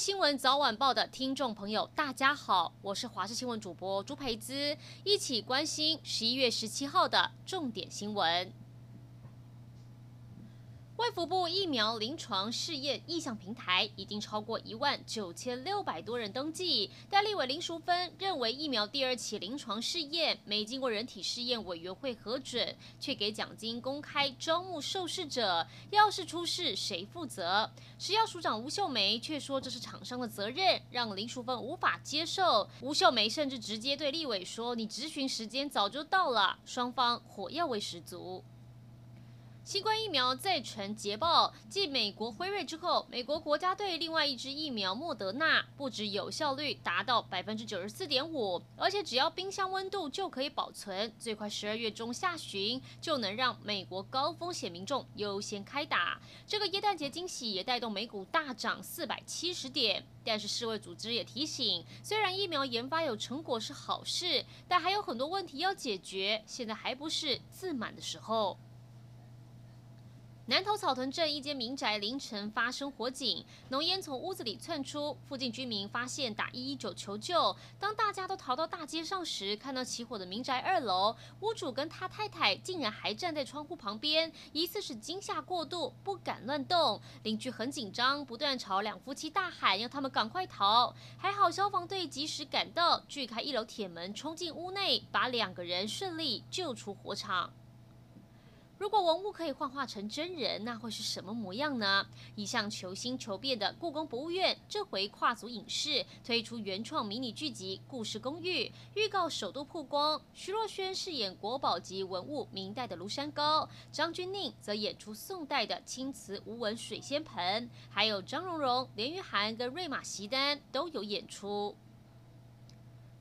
新闻早晚报的听众朋友，大家好，我是华视新闻主播朱培姿，一起关心十一月十七号的重点新闻。卫福部疫苗临床试验意向平台已经超过一万九千六百多人登记，但立委林淑芬认为疫苗第二期临床试验没经过人体试验委员会核准，却给奖金公开招募受试者，要是出事谁负责？食药署长吴秀梅却说这是厂商的责任，让林淑芬无法接受。吴秀梅甚至直接对立委说：“你质询时间早就到了。”双方火药味十足。新冠疫苗再传捷报，继美国辉瑞之后，美国国家队另外一支疫苗莫德纳不止有效率达到百分之九十四点五，而且只要冰箱温度就可以保存，最快十二月中下旬就能让美国高风险民众优先开打。这个耶诞节惊喜也带动美股大涨四百七十点，但是世卫组织也提醒，虽然疫苗研发有成果是好事，但还有很多问题要解决，现在还不是自满的时候。南投草屯镇一间民宅凌晨发生火警，浓烟从屋子里窜出，附近居民发现打一一九求救。当大家都逃到大街上时，看到起火的民宅二楼，屋主跟他太太竟然还站在窗户旁边，疑似是惊吓过度，不敢乱动。邻居很紧张，不断朝两夫妻大喊，要他们赶快逃。还好消防队及时赶到，锯开一楼铁门，冲进屋内，把两个人顺利救出火场。如果文物可以幻化成真人，那会是什么模样呢？一向求新求变的故宫博物院，这回跨足影视，推出原创迷你剧集《故事公寓》，预告首度曝光。徐若瑄饰演国宝级文物明代的庐山高，张钧甯则演出宋代的青瓷无纹水仙盆，还有张榕容、连俞涵跟瑞玛席丹都有演出。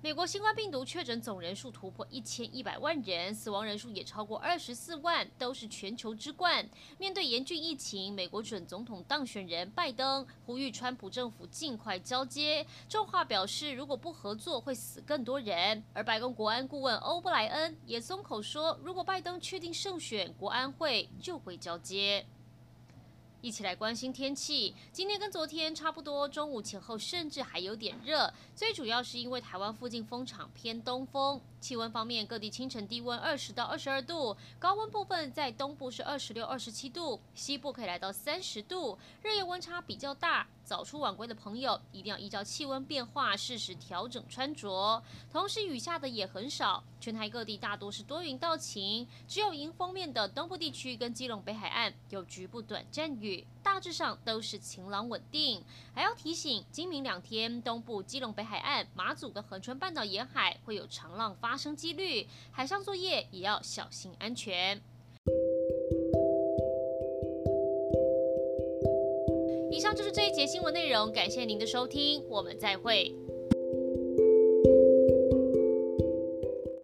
美国新冠病毒确诊总人数突破一千一百万人，死亡人数也超过二十四万，都是全球之冠。面对严峻疫情，美国准总统当选人拜登呼吁川普政府尽快交接，重话表示如果不合作会死更多人。而白宫国安顾问欧布莱恩也松口说，如果拜登确定胜选，国安会就会交接。一起来关心天气。今天跟昨天差不多，中午前后甚至还有点热。最主要是因为台湾附近风场偏东风。气温方面，各地清晨低温二十到二十二度，高温部分在东部是二十六、二十七度，西部可以来到三十度，日夜温差比较大。早出晚归的朋友一定要依照气温变化适时调整穿着。同时雨下的也很少，全台各地大多是多云到晴，只有迎风面的东部地区跟基隆北海岸有局部短暂雨，大致上都是晴朗稳定。还要提醒，今明两天东部基隆北海岸、马祖跟恒春半岛沿海会有长浪发生几率，海上作业也要小心安全。以上就是这一节新闻内容，感谢您的收听，我们再会。